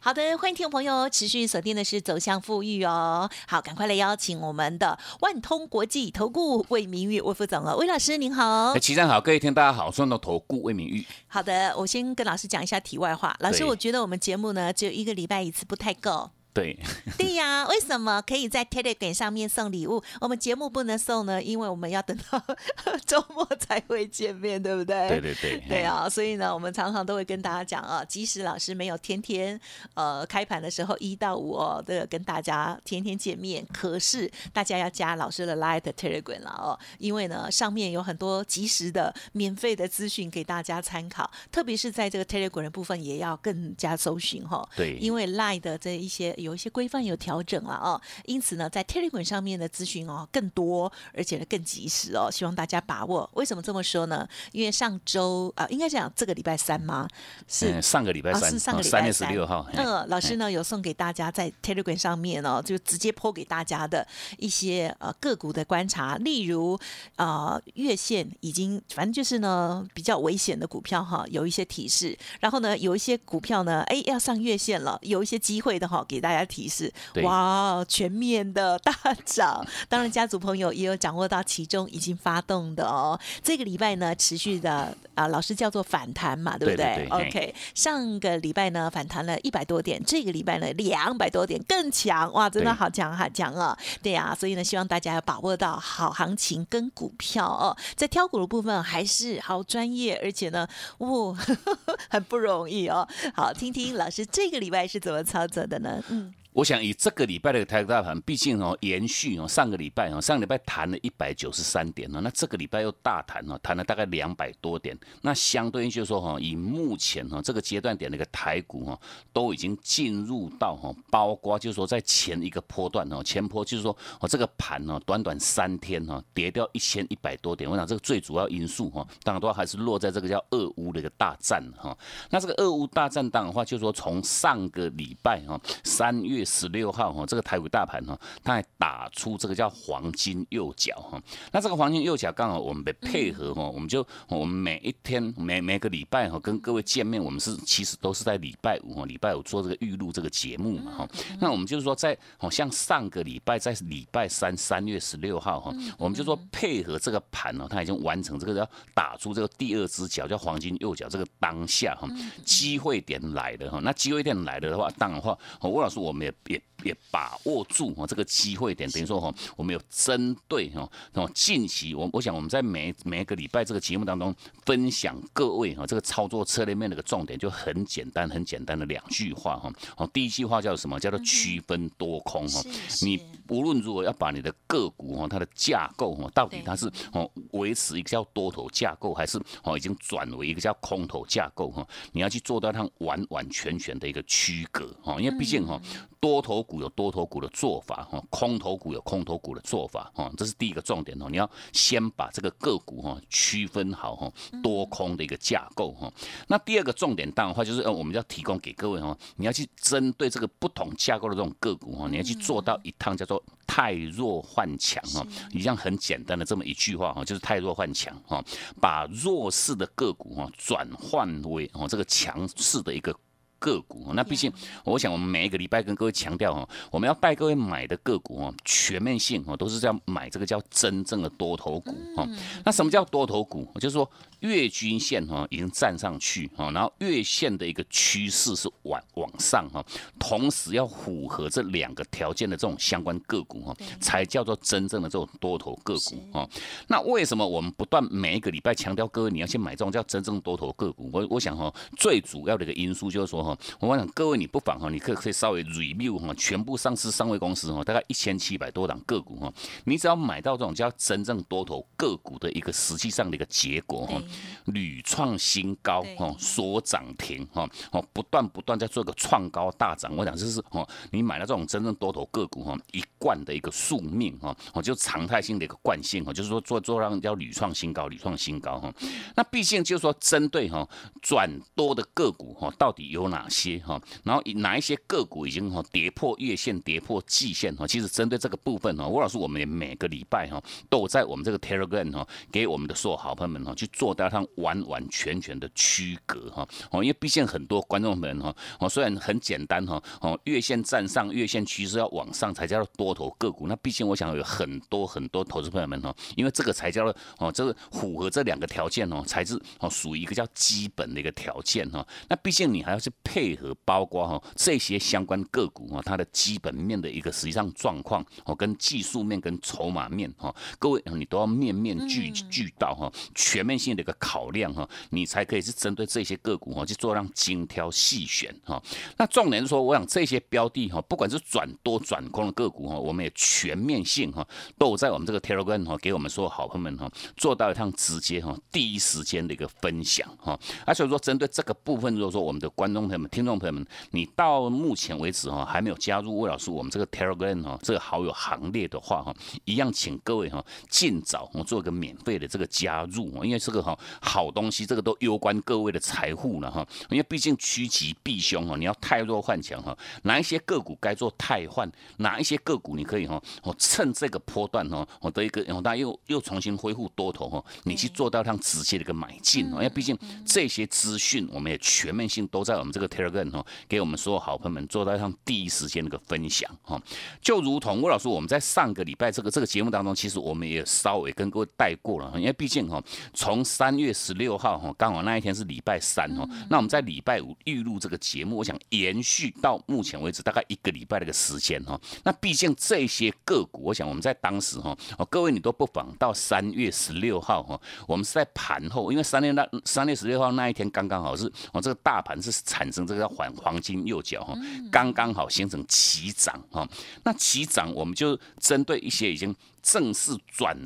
好的，欢迎听众朋友持续锁定的是走向富裕哦。好，赶快来邀请我们的万通国际投顾魏明玉魏副总哦，魏老师您好。齐上好，各位听大家好，我的投顾魏明玉。好的，我先跟老师讲一下题外话。老师，我觉得我们节目呢只有一个礼拜一次不太够。对，对呀，为什么可以在 Telegram 上面送礼物？我们节目不能送呢？因为我们要等到 周末才会见面，对不对？对对对对啊，所以呢，我们常常都会跟大家讲啊，即使老师没有天天呃开盘的时候一到五哦，都有跟大家天天见面，可是大家要加老师的 Light Telegram 了哦，因为呢上面有很多及时的免费的资讯给大家参考，特别是在这个 Telegram 的部分也要更加搜寻哈、对因为 Line 的这一些有一些规范有调整了哦，因此呢，在 Telegram 上面的资讯哦更多，而且呢更及时哦，希望大家把握。为什么这么说呢？因为上周啊、应该讲这个礼拜三吗？是。嗯，上个礼拜哦，三，是上个礼拜三月十六号。嘿嗯，老师呢有送给大家在 Telegram 上面哦，就直接抛给大家的一些呃个股的观察，例如呃月线已经反正就是呢比较危险的股票哈，有一些提示，然后呢有一些股票呢哎要上月线了，有一些机会的哈，给大家提示，哇，全面的大涨，当然家族朋友也有掌握到其中已经发动的哦，这个礼拜呢持续的啊、老师叫做反弹嘛，对不对对对？嘿 OK，上个礼拜呢反弹了一百多点，这个礼拜呢两百多点更强，哇，真的好强好强啊！对呀、所以呢，希望大家要把握到好行情跟股票哦，在挑股的部分还是好专业，而且呢，哇，很不容易哦。好，听听老师这个礼拜是怎么操作的呢？嗯，我想以这个礼拜的台股大盘，毕竟哦延续哦上个礼拜哦，上个礼拜弹了一百九十三点哦，那这个礼拜又大弹哦，弹了大概两百多点。那相对应就是说哈，以目前哈这个阶段点的一个台股哈，都已经进入到哈，包括就是说在前一个波段哦，前波就是说哦这个盘哦，短短三天哈跌掉一千一百多点，我想这个最主要因素哈，当然都还是落在这个叫俄乌的一个大战哈。那这个俄乌大战当的话，就是说从上个礼拜哈，三月十六号哈，这个台股大盘哈，它还打出这个叫黄金右脚哈。那这个黄金右脚刚好我们得配合哈，我们就我们每一天每每个礼拜哈跟各位见面，我们是其实都是在礼拜五哈，礼拜五做这个预录这个节目嘛哈。那我们就是说在好像上个礼拜在礼拜三三月十六号哈，我们就说配合这个盘哦，它已经完成这个要打出这个第二只脚叫黄金右脚这个当下哈，机会点来了哈。那机会点来了的话，当然话，哦魏老师我们也也也把握住哦这个机会点，等于说哈，我们有针对哈哦近期我我想我们在每每一个礼拜这个节目当中分享各位哈这个操作策略面的一个重点就很简单很简单的两句话哈哦第一句话叫什么？叫做区分多空哈是。你无论如何要把你的个股哈它的架构哈到底它是哦维持一个叫多头架构还是哦已经转为一个叫空头架构哈你要去做到它完完全全的一个区隔哈因为毕竟哈多头股有多头股的做法哈，空头股有空头股的做法哈，这是第一个重点哦。你要先把这个个股哈区分好哈，多空的一个架构哈。那第二个重点当然的话就是呃，我们要提供给各位哈，你要去针对这个不同架构的这种个股哈，你要去做到一趟叫做太弱换强哈，一样很简单的这么一句话哈，就是太弱换强哈，把弱势的个股哈转换为哦这个强势的一个。个股哦，那毕竟我想我们每一个礼拜跟各位强调哦，我们要带各位买的个股哦，全面性哦，都是要买这个叫真正的多头股哦。那什么叫多头股？就是说月均线哈已经站上去哈，然后月线的一个趋势是往往上哈，同时要符合这两个条件的这种相关个股哈，才叫做真正的这种多头个股哈。那为什么我们不断每一个礼拜强调各位你要去买这种叫真正多头个股？我我想哈，最主要的一个因素就是说哈，我想各位你不妨哈，你可可以稍微 review 哈，全部上市上位公司哈，大概一千七百多档个股哈，你只要买到这种叫真正多头个股的一个实际上的一个结果哈，屡创新高哈，缩涨停哈，哦，不断不断在做个创高大涨，我想这是哦，你买了这种真正多头个股哈，一贯的一个宿命哈，哦，就常态性的一个惯性哈，就是说做做让要屡创新高，屡创新高哈，那毕竟就是说针对哈转多的个股哈，到底有哪哪些哈？然后哪一些个股已经哈跌破月线、跌破季线哈？其实针对这个部分哈，吴老师我们也每个礼拜哈都在我们这个 Telegram 哈给我们的所有好朋友们哈去做到上完完全全的区隔哈哦，因为毕竟很多观众们哈哦虽然很简单哈哦月线站上月线趋势要往上才叫做多头个股，那毕竟我想有很多很多投资朋友们哈，因为这个才叫做哦这个符合这两个条件哦才是哦属于一个叫基本的一个条件哈，那毕竟你还要去配合包括哈这些相关个股哈它的基本面的一个实际上状况哦跟技术面跟筹码面哈，各位你都要面面俱俱到哈全面性的一个考量哈，你才可以是针对这些个股哈去做让精挑细选哈。那重点是说，我想这些标的哈，不管是转多转空的个股哈，我们也全面性哈都在我们这个 Telegram 哈给我们所有好朋友们哈做到一趟直接哈第一时间的一个分享哈。而所以说针对这个部分，如果说我们的观众朋友们、听众朋友们，你到目前为止哈还没有加入魏老师我们这个 Telegram 哈这个好友行列的话哈，一样请各位哈尽早我做一个免费的这个加入因为这个哈好东西，这个都攸关各位的财富了哈。因为毕竟趋吉避凶哈，你要太弱换强哈，哪一些个股该做太换，哪一些个股你可以哈，我趁这个波段哈，我的一个然后大家又又重新恢复多头哈，你去做到上直接的一个买进因为毕竟这些资讯我们也全面性都在我们这个 Telegram 哈，给我们所有好朋友们做到上第一时间的一个分享哈，就如同魏老师我们在上个礼拜这个这个节目当中，其实我们也稍微跟各位带过了，因为毕竟哈，从三月十六号哈，刚好那一天是礼拜三哈，那我们在礼拜五预录这个节目，我想延续到目前为止大概一个礼拜的一个时间哈，那毕竟这些个股，我想我们在当时哈，哦各位你都不妨到三月十六号哈，我们是在盘后，因为三月那三月十六号那一天刚刚好是哦这个大盘是产生这个黄黄金右脚哈，刚刚好形成齐涨哈，那齐涨我们就针对一些已经。正式转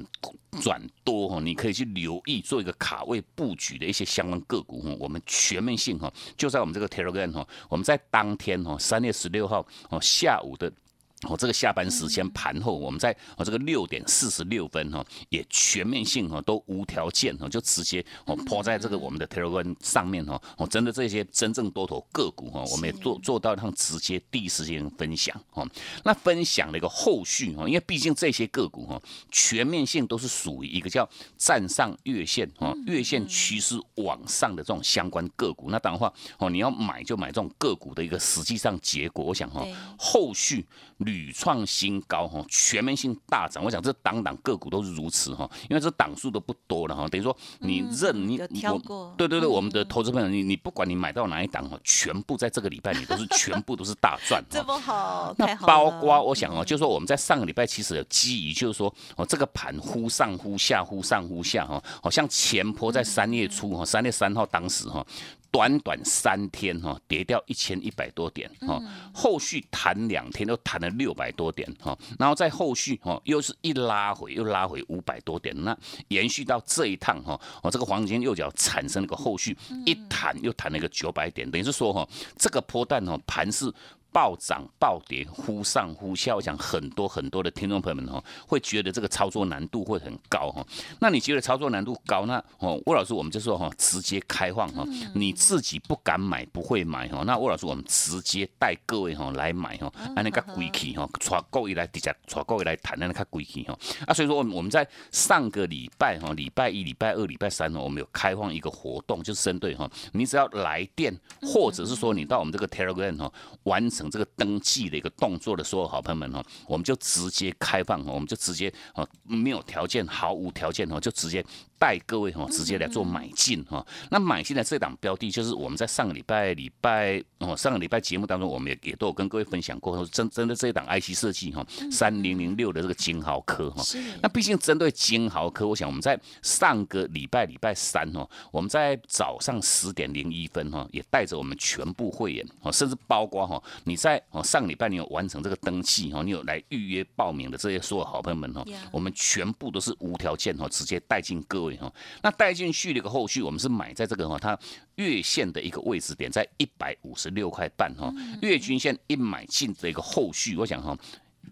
转多哈，你可以去留意做一个卡位布局的一些相关个股哈，我们全面性哈，就在我们这个 Telegram 哈，我们在当天哈，三月十六号哦下午的。哦，这个下班时间盘后，我们在哦这个六点四十六分哈，也全面性哈都无条件哈，就直接哦抛在这个我们的 Telegram 上面哈，哦真的这些真正多头个股哈，我们也做做到让直接第一时间分享哈。那分享的一个后续哈，因为毕竟这些个股哈，全面性都是属于一个叫站上月线哈，月线趋势往上的这种相关个股。那当然话哦，你要买就买这种个股的一个实际上结果，我想哈，后续。屡创新高哈，全面性大涨。我想这档档个股都是如此哈，因为这档数都不多了哈。等于说你认你我对对对，我们的投资朋友，你你不管你买到哪一档哈，全部在这个礼拜你都是全部都是大赚。这么好，那包括我想哦，就是说我们在上个礼拜其实有基于，就是说哦这个盘忽上忽下，忽上忽下哈，好像前坡在三月初哈，三月三号当时哈。短短三天哈，跌掉一千一百多点哈，后续弹两天又弹了六百多点哈，然后在后续哈又是一拉回又拉回五百多点，那延续到这一趟哈，哦这个黄金右脚产生了个后续一弹又弹了一个九百点，等于是说哈这个波段哈盘是。暴涨暴跌，忽上忽下，我想很多很多的听众朋友们哈，会觉得这个操作难度会很高哈。那你觉得操作难度高？那哦，魏老师，我们就说哈，直接开放哈，你自己不敢买，不会买哈。那魏老师，我们直接带各位哈来买哈，按那个规矩哈，带各位来直接带各位来谈那个规矩哈。啊，所以说我们我们在上个礼拜哈，礼拜一、礼拜二、礼拜三呢，我们有开放一个活动，就是针对哈，你只要来电，或者是说你到我们这个 Telegram 哈，完成。等这个登记的一个动作的所有好朋友们哦，我们就直接开放，我们就直接哦没有条件，毫无条件哦，就直接带各位哈直接来做买进哈。那买进的这档标的，就是我们在上个礼拜礼拜哦上个礼拜节目当中，我们也也都有跟各位分享过，针针对这一档 IC 设计哈三零零六的这个金豪科哈。那毕竟针对金豪科，我想我们在上个礼拜礼拜三哦，我们在早上十点零一分哈，也带着我们全部会员哦，甚至包括哈你在哦上礼拜你有完成这个登记哈，你有来预约报名的这些所有好朋友们哈，我们全部都是无条件哈，直接带进各位哈。那带进去的一个后续，我们是买在这个哈，它月线的一个位置点在一百五十六块半哈，月均线一买进的一个后续，我想哈。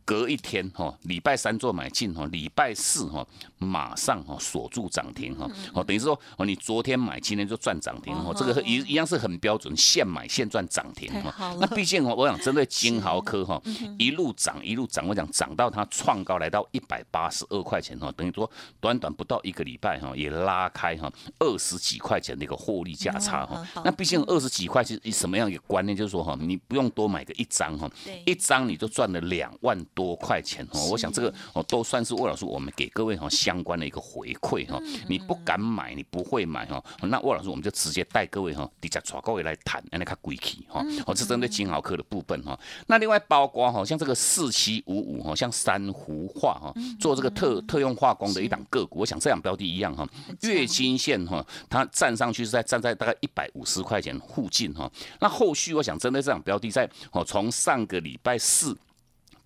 隔一天哈，礼拜三做买进哈，礼拜四哈马上哈锁住涨停哈，哦等于是说哦你昨天买今天就赚涨停哈，这个一一样是很标准，现买现赚涨停哈。那毕竟哦，我想针对金豪科哈，一路涨一路涨，我讲涨到它创高来到一百八十二块钱哈，等于说短短不到一个礼拜哈，也拉开哈二十几块钱的一个获利价差哈。那毕竟二十几块是什么样一个观念？就是说哈，你不用多买个一张哈，一张你就赚了两万。多块钱哦，我想这个哦都算是魏老师我们给各位哈相关的一个回馈哈。你不敢买，你不会买哈，那魏老师我们就直接带各位哈，直接抓各位来谈，让你看贵气哈。哦，这针对金豪科的部分哈。那另外包括哈，像这个四七五五哈，像珊瑚化哈，做这个特特用化工的一档个股，我想这两标的一样哈。月均线哈，它站上去是在站在大概一百五十块钱附近哈。那后续我想针对这两标的，在哦从上个礼拜四。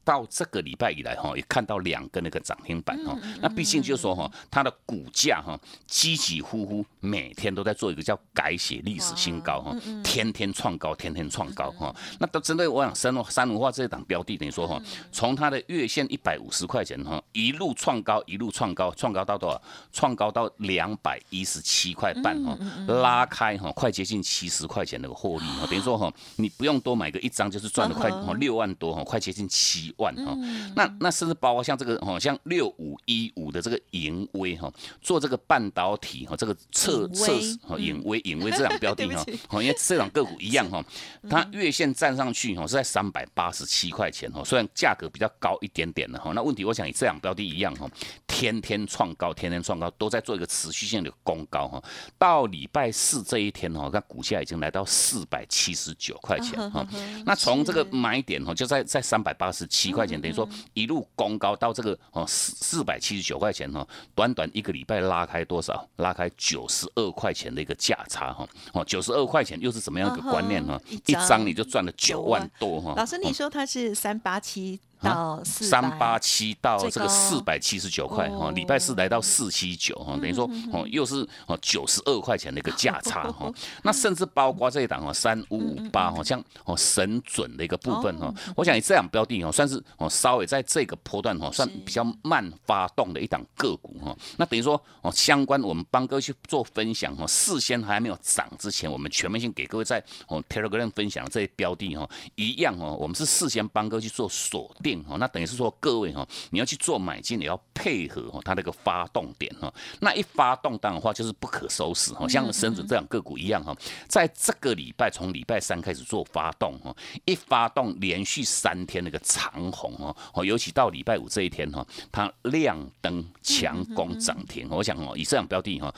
到这个礼拜以来哈，也看到两个那个涨停板哈。那毕竟就是说哈，它的股价哈，起起伏伏，每天都在做一个叫改写历史新高哈，天天创高，天天创高哈。那都针对我想三三文化这一档标的，等于说哈，从它的月线一百五十块钱哈，一路创高，一路创高，创高到多少？创高到两百一十七块半哈，拉开哈，快接近七十块钱那个获利哈。等于说哈，你不用多买个一张，就是赚了快六万多哈，快接近七。万哈，那那甚至包括像这个哦，像六五一五的这个盈威哈，做这个半导体哈，这个测测试哈，盈威盈威这两标的 哈，哦，因为这两个股一样哈，它月线站上去哈是在三百八十七块钱哈，虽然价格比较高一点点的哈，那问题我想以这两标的一样哈，天天创高，天天创高，都在做一个持续性的攻高哈，到礼拜四这一天哈，它股价已经来到四百七十九块钱 哈，那从这个买点哈就在在三百八十七。七块钱等于说一路攻高到这个哦四四百七十九块钱哈，短短一个礼拜拉开多少？拉开九十二块钱的一个价差哈，哦九十二块钱又是怎么样一个观念哈？一张你就赚了九万多哈。老师，你说它是三八七。到三八七到这个四百七十九块哈，礼拜四来到四七九哈，等于说哦又是哦九十二块钱的一个价差哈。那甚至包括这一档哦三五五八哈，像哦神准的一个部分哈，我想以这样标的哦算是哦稍微在这个波段哈算比较慢发动的一档个股哈。那等于说哦相关我们帮各位去做分享哈，事先还没有涨之前，我们全面性给各位在哦 Telegram 分享这些标的哈，一样哦，我们是事先帮各位去做锁定。哦，那等于是说各位哈，你要去做买进，也要配合哈它那个发动点哈。那一发动当的话，就是不可收拾哈，像深圳这样个股一样哈，在这个礼拜从礼拜三开始做发动哈，一发动连续三天那个长红哦，哦，尤其到礼拜五这一天哈，它亮灯强攻涨停，我想哦，以这样标的哈。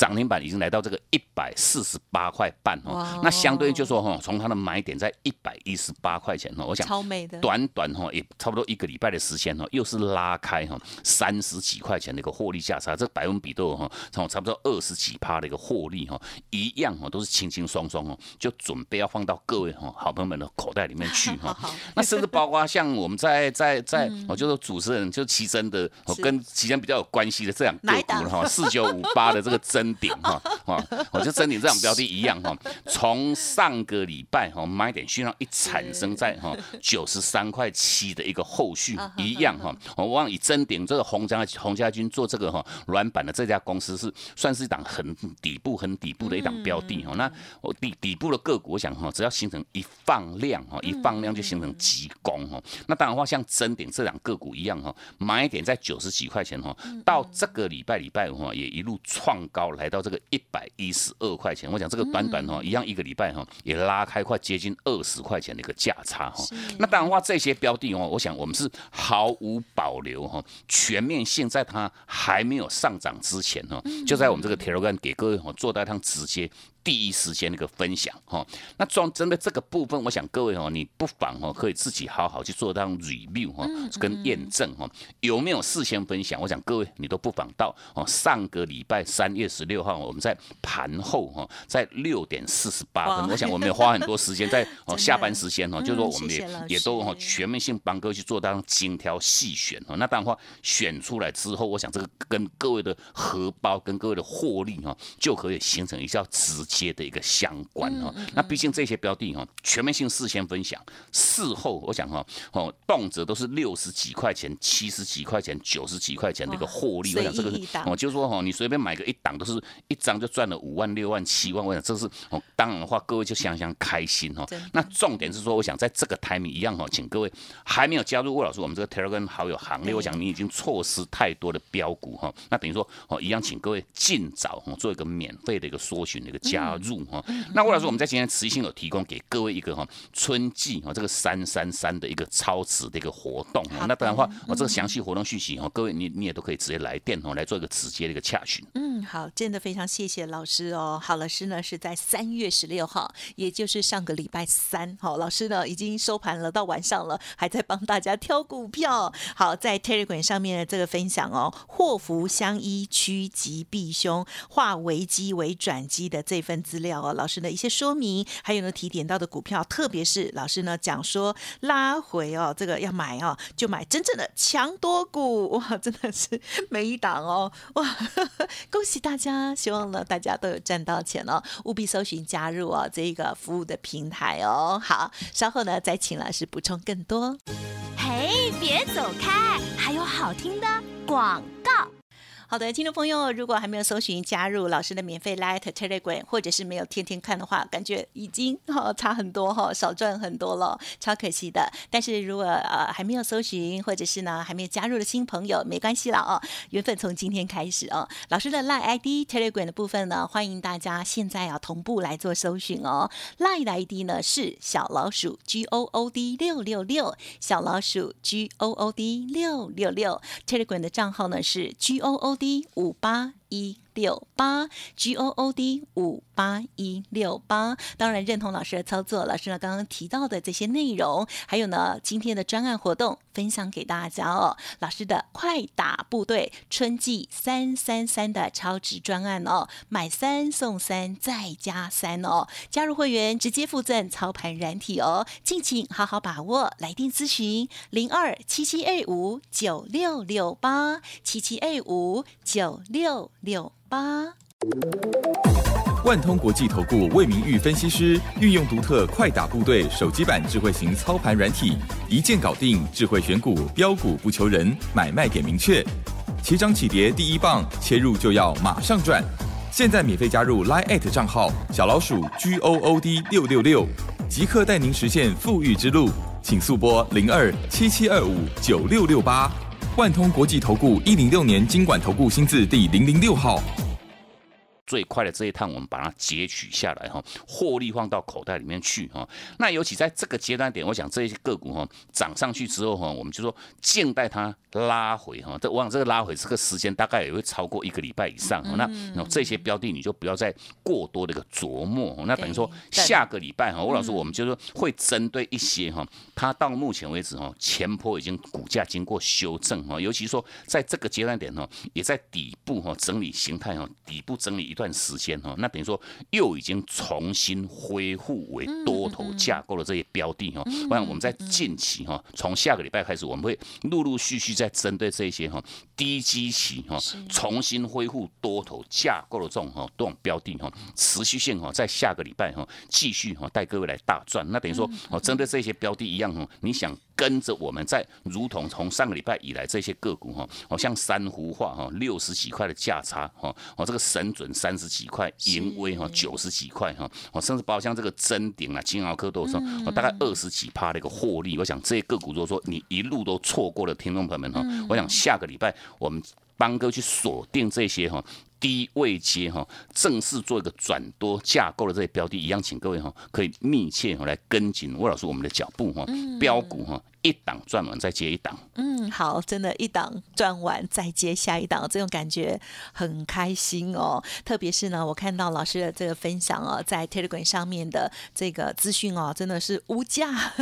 涨停板已经来到这个一百四十八块半哦，那相对就说哈，从它的买点在一百一十八块钱哦，我想超美的，短短哈也差不多一个礼拜的时间哦，又是拉开哈三十几块钱的一个获利价差，这百分比都有哈，从差不多二十几趴的一个获利哈，一样哦都是轻轻松松哦，就准备要放到各位哈好朋友们的口袋里面去哈。那甚至包括像我们在在在，我就说主持人就奇珍的，我跟奇珍比较有关系的这两个股了哈，四九五八的这个真。真顶哈，啊，我就真顶这样标的一样哈，从上个礼拜哈买点讯号一产生在哈九十三块七的一个后续一样哈，我望以真顶这个洪家洪家军做这个哈软板的这家公司是算是一档很底部很底部的一档标的哈，那我底底部的个股我想哈，只要形成一放量哈，一放量就形成急攻哈，那当然话像真顶这两个股一样哈，买点在九十几块钱哈，到这个礼拜礼拜五哈也一路创高。到来到这个一百一十二块钱。我讲这个短短哈一样一个礼拜哈也拉开快接近二十块钱的一个价差哈。那当然话这些标的哦，我想我们是毫无保留哈，全面性在它还没有上涨之前哈，就在我们这个 Telegram 给各位哈做到一趟直接。第一时间那个分享哈，那装针对这个部分，我想各位哦，你不妨哦可以自己好好去做当 review 哈，跟验证哈，有没有事先分享？我想各位你都不妨到哦上个礼拜三月十六号，我们在盘后哈，在六点四十八分，我想我们也花很多时间在 哦下班时间哦，就是说我们也也都哦全面性帮各位去做当精挑细选哦，那当然话选出来之后，我想这个跟各位的荷包跟各位的获利哈，就可以形成一下直。接的一个相关哈，那毕竟这些标的哈，全面性事先分享，事后我想哈，哦，动辄都是六十几块钱、七十几块钱、九十几块钱的一个获利，我想这个哦，就是说哈，你随便买个一档都是一张就赚了五万、六万、七万，我想这是哦，当然的话，各位就相当开心哈。那重点是说，我想在这个台米一样哈，请各位还没有加入魏老师我们这个 Telegram 好友行列，我想你已经错失太多的标股哈。那等于说哦，一样，请各位尽早做一个免费的一个搜寻的一个加。加入哈，那魏老师我们在今天持续性有提供给各位一个哈春季哈这个三三三的一个超值的一个活动哈，那当然话我这个详细活动讯息哈，各位你你也都可以直接来电哦来做一个直接的一个洽询。嗯，好，真的非常谢谢老师哦。好，老师呢是在三月十六号，也就是上个礼拜三，好，老师呢已经收盘了，到晚上了，还在帮大家挑股票。好，在 Telegram 上面的这个分享哦，祸福相依，趋吉避凶，化危机为转机的这。份份资料哦，老师的一些说明，还有呢提点到的股票，特别是老师呢讲说拉回哦，这个要买哦，就买真正的强多股哇，真的是每一档哦哇，恭喜大家，希望呢大家都有赚到钱哦，务必搜寻加入哦这个服务的平台哦。好，稍后呢再请老师补充更多。嘿，别走开，还有好听的广告。好的，听众朋友，如果还没有搜寻加入老师的免费 Light Telegram，或者是没有天天看的话，感觉已经哈差很多哈，少赚很多了，超可惜的。但是如果呃还没有搜寻，或者是呢还没有加入的新朋友，没关系了哦，缘分从今天开始哦。老师的 Light ID Telegram 的部分呢，欢迎大家现在啊同步来做搜寻哦。Light 的 ID 呢是小老鼠 G O O D 六六六，小老鼠 G O O D 六六六，Telegram 的账号呢是 G O O。D 五八一。六八 G O O D 五八一六八，当然认同老师的操作。老师呢刚刚提到的这些内容，还有呢今天的专案活动分享给大家哦。老师的快打部队春季三三三的超值专案哦，买三送三再加三哦。加入会员直接附赠操盘软体哦，敬请好好把握。来电咨询零二七七二五九六六八七七二五九六六。八万通国际投顾魏明玉分析师运用独特快打部队手机版智慧型操盘软体，一键搞定智慧选股标股不求人，买卖点明确，起涨起跌第一棒，切入就要马上赚。现在免费加入 Line at 账号小老鼠 G O O D 六六六，即刻带您实现富裕之路，请速拨零二七七二五九六六八。万通国际投顾一零六年经管投顾新字第零零六号。最快的这一趟，我们把它截取下来哈，获利放到口袋里面去哈。那尤其在这个阶段点，我想这些个股哈涨上去之后哈，我们就说静待它拉回哈。这我想这个拉回这个时间大概也会超过一个礼拜以上。那那这些标的你就不要再过多的一个琢磨。那等于说下个礼拜哈，吴老师我们就说会针对一些哈，它到目前为止哈前坡已经股价经过修正哈，尤其说在这个阶段点哈，也在底部哈整理形态哈，底部整理一。段时间哈，那等于说又已经重新恢复为多头架构的这些标的哈，我想我们在近期哈，从下个礼拜开始，我们会陆陆续续在针对这些哈低基期哈，重新恢复多头架构的这种哈这种标的哈，持续性哈，在下个礼拜哈继续哈带各位来大赚。那等于说哦，针对这些标的一样哈，你想。跟着我们在，如同从上个礼拜以来这些个股哈，好像珊瑚化哈，六十几块的价差哈，哦这个神准三十几块，银威哈九十几块哈，哦甚至包括像这个真顶啊、金鳌科都说，哦大概二十几趴的一个获利。我想这些个股如果说你一路都错过了，听众朋友们哈，我想下个礼拜我们。邦哥去锁定这些哈。低位接哈，正式做一个转多架构的这些标的，一样，请各位哈可以密切来跟紧魏老师我们的脚步哈，标股哈。一档赚完再接一档，嗯，好，真的，一档赚完再接下一档，这种感觉很开心哦。特别是呢，我看到老师的这个分享哦，在 Telegram 上面的这个资讯哦，真的是无价，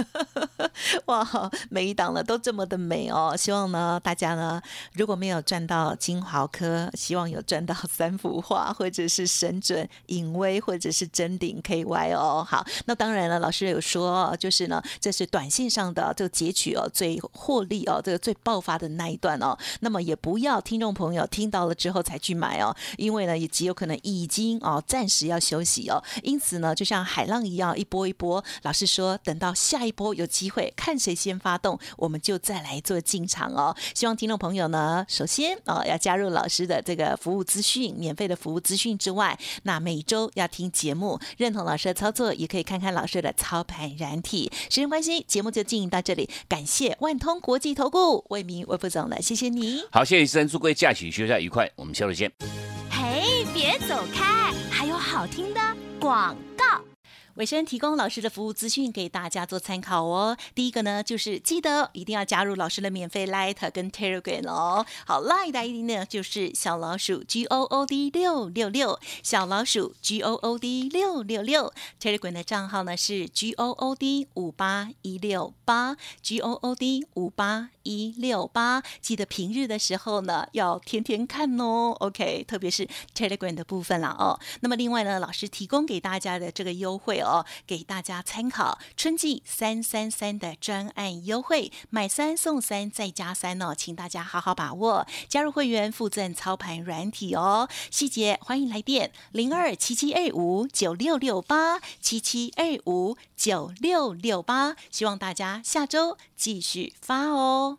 哇，每一档呢都这么的美哦。希望呢，大家呢如果没有赚到金豪科，希望有赚到三幅画，或者是神准隐威，或者是真顶 KY 哦。好，那当然了，老师有说，就是呢，这是短信上的这个节。截取哦，最获利哦，这个最爆发的那一段哦，那么也不要听众朋友听到了之后才去买哦，因为呢也极有可能已经哦暂时要休息哦，因此呢就像海浪一样一波一波，老师说等到下一波有机会，看谁先发动，我们就再来做进场哦。希望听众朋友呢，首先哦要加入老师的这个服务资讯，免费的服务资讯之外，那每周要听节目，认同老师的操作，也可以看看老师的操盘软体。时间关系，节目就进行到这里。感谢万通国际投顾魏明魏副总了，谢谢你。好，谢谢医生，祝各位假期休假愉快，我们下周见。嘿，别走开，还有好听的广告。伟生提供老师的服务资讯给大家做参考哦。第一个呢，就是记得一定要加入老师的免费 Light 跟 Telegram 哦。好，Light 的 ID 呢就是小老鼠 G O O D 六六六，小老鼠 G O O D 六六六。Telegram 的账号呢是 G O O D 五八一六八，G O O D 五八一六八。记得平日的时候呢要天天看哦。OK，特别是 Telegram 的部分啦哦。那么另外呢，老师提供给大家的这个优惠哦。哦，给大家参考春季三三三的专案优惠，买三送三再加三哦，请大家好好把握。加入会员附赠操盘软体哦，细节欢迎来电零二七七二五九六六八七七二五九六六八，希望大家下周继续发哦。